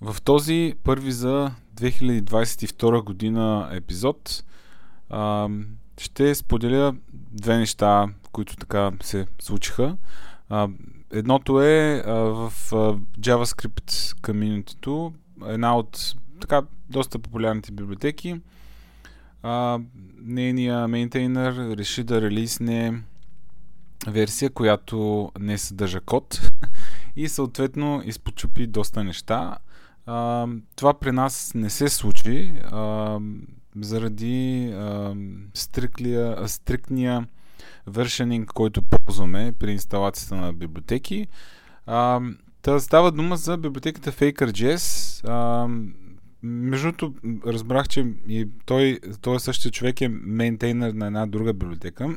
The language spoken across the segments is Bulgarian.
в този първи за 2022 година епизод а, ще споделя две неща, които така се случиха. А, едното е а, в а, JavaScript community една от така доста популярните библиотеки. А, нейният мейнтейнер реши да релизне версия, която не съдържа код и съответно изпочупи доста неща. А, това при нас не се случи а, заради а, стриклия, стриктния вершенинг, който ползваме при инсталацията на библиотеки. А, Та става дума за библиотеката Faker.js. А, между другото, разбрах, че и той, той същия човек е мейнтейнер на една друга библиотека,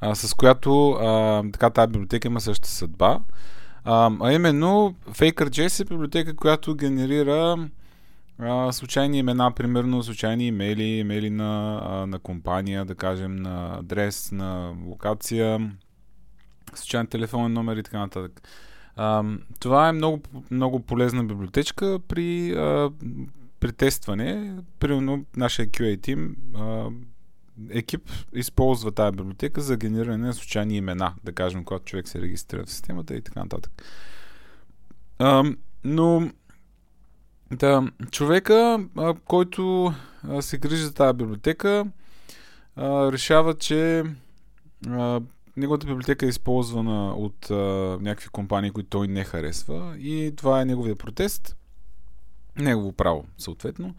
а, с която а, така тази библиотека има същата съдба. А, а именно Faker.js е библиотека, която генерира а, случайни имена, примерно случайни имейли, имейли на, а, на компания, да кажем, на адрес, на локация, случайен телефонен номер и така нататък. А, това е много, много полезна библиотечка при, а, при тестване. Примерно нашия QA тим екип използва тази библиотека за генериране на случайни имена, да кажем, когато човек се регистрира в системата и така нататък. А, но да, човека, а, който а, се грижи за тази библиотека, а, решава, че а, неговата библиотека е използвана от а, някакви компании, които той не харесва и това е неговия протест. Негово право, съответно,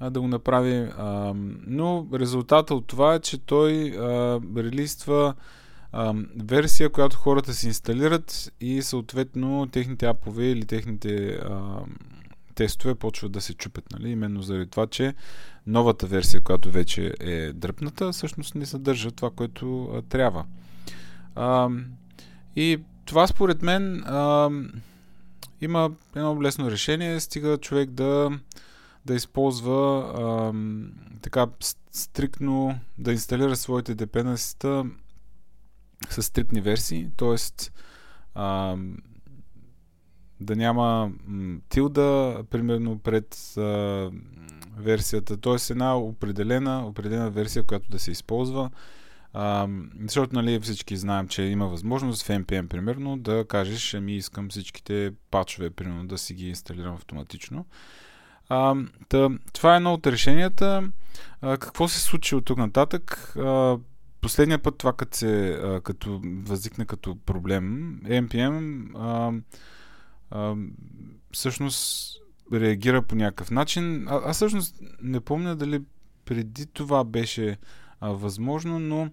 а, да го направи. А, но резултата от това е, че той а, релиства а, версия, която хората си инсталират и съответно техните апове или техните а, тестове почват да се чупят. Нали? Именно заради това, че новата версия, която вече е дръпната, всъщност не съдържа това, което а, трябва. А, и това според мен а, има едно лесно решение, стига човек да, да използва а, така стриктно, да инсталира своите dependencies с стриктни версии, т.е. да няма тилда, примерно, пред а, версията, т.е. една определена, определена версия, която да се използва. А, защото нали, всички знаем, че има възможност в NPM, примерно, да кажеш, ами искам всичките пачове, примерно, да си ги инсталирам автоматично. А, тъ, това е едно от решенията. А, какво се случи от тук нататък? А, последния път това, като, се, а, като възникна като проблем, NPM а, а, всъщност реагира по някакъв начин. А, аз всъщност не помня дали преди това беше а, възможно, но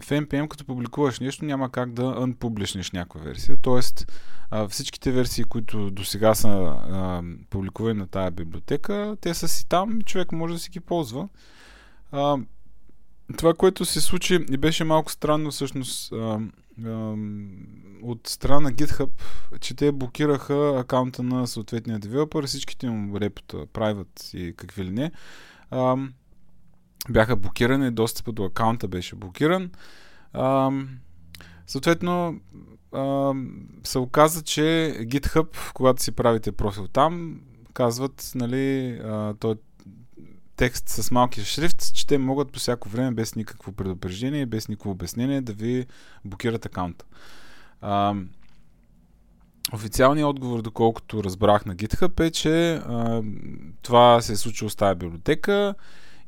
в NPM като публикуваш нещо няма как да unpublishнеш някаква версия. Тоест а, всичките версии, които до сега са а, публикувани на тая библиотека, те са си там и човек може да си ги ползва. А, това, което се случи и беше малко странно всъщност а, а, от страна на GitHub, че те блокираха акаунта на съответния девелопър, всичките му репота, private и какви ли не. А, бяха блокирани, достъпът до акаунта беше блокиран. А, съответно, а, се оказа, че GitHub, когато си правите профил там, казват, нали, той текст с малки шрифт, че те могат по всяко време, без никакво предупреждение, без никакво обяснение, да ви блокират акаунта. А, официалният отговор, доколкото разбрах на GitHub, е, че а, това се е случило с тази библиотека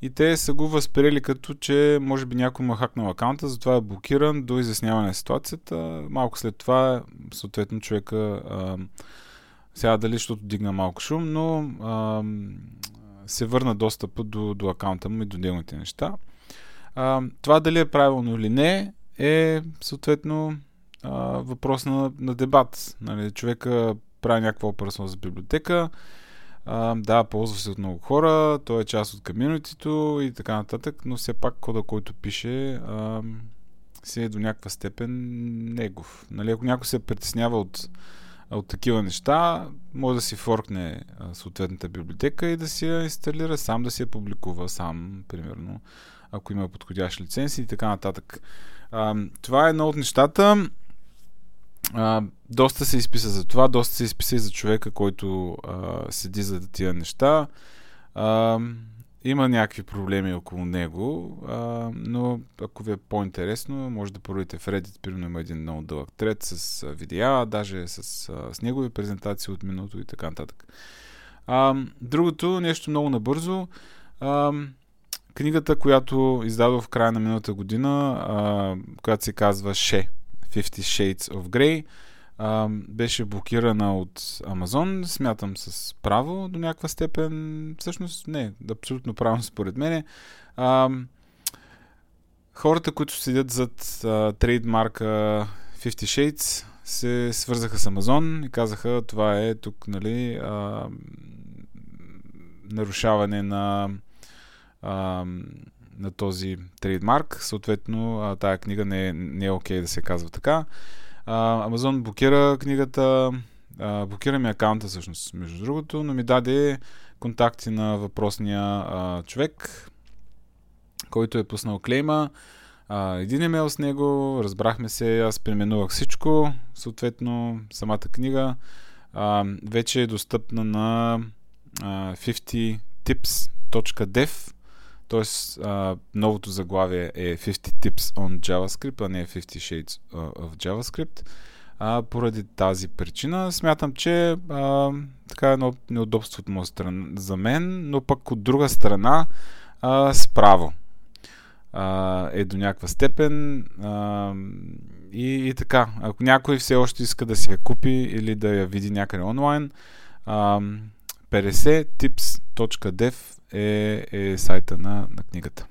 и те са го възприели като, че може би някой му е хакнал акаунта, затова е блокиран до изясняване на ситуацията. Малко след това, съответно, човека а, сега дали защото дигна малко шум, но а, се върна достъпа до, до акаунта му и до неговите неща. А, това дали е правилно или не е съответно а, въпрос на, на дебат. Нали, човека прави някаква операция за библиотека, да, ползва се от много хора, той е част от комьюнитито и така нататък, но все пак кода, който пише, а, си е до някаква степен негов. Нали, ако някой се притеснява от, от такива неща, може да си форкне съответната библиотека и да си я инсталира сам, да си я публикува сам, примерно, ако има подходящ лиценз и така нататък. А, това е едно от нещата. А, доста се изписа за това, доста се изписа и за човека, който а, седи за тия неща. А, има някакви проблеми около него, а, но ако ви е по-интересно, може да проверите в Reddit, примерно има един много дълъг тред с видеа, даже с, с негови презентации от минуто и така нататък. А, другото, нещо много набързо, а, книгата, която издадох в края на миналата година, а, която се казва Ше, 50 Shades of Grey, а, беше блокирана от Амазон, смятам с право до някаква степен, всъщност не, абсолютно правилно според мен. А, хората, които седят зад а, трейдмарка 50 Shades, се свързаха с Амазон и казаха, това е тук, нали, а, нарушаване на а, на този трейдмарк. Съответно, тая книга не е, не е окей okay да се казва така. Амазон блокира книгата, блокира ми акаунта всъщност, между другото, но ми даде контакти на въпросния човек, който е пуснал клейма. Един имейл с него, разбрахме се, аз преименувах всичко, съответно самата книга вече е достъпна на а, 50tips.dev Тоест, новото заглавие е 50 Tips on JavaScript, а не 50 Shades of JavaScript. А, поради тази причина смятам, че а, така е едно неудобство от моя страна за мен, но пък от друга страна а, справо а, е до някаква степен а, и, и така. Ако някой все още иска да си я купи или да я види някъде онлайн, а, 50tips.dev е, е сайта на, на книгата.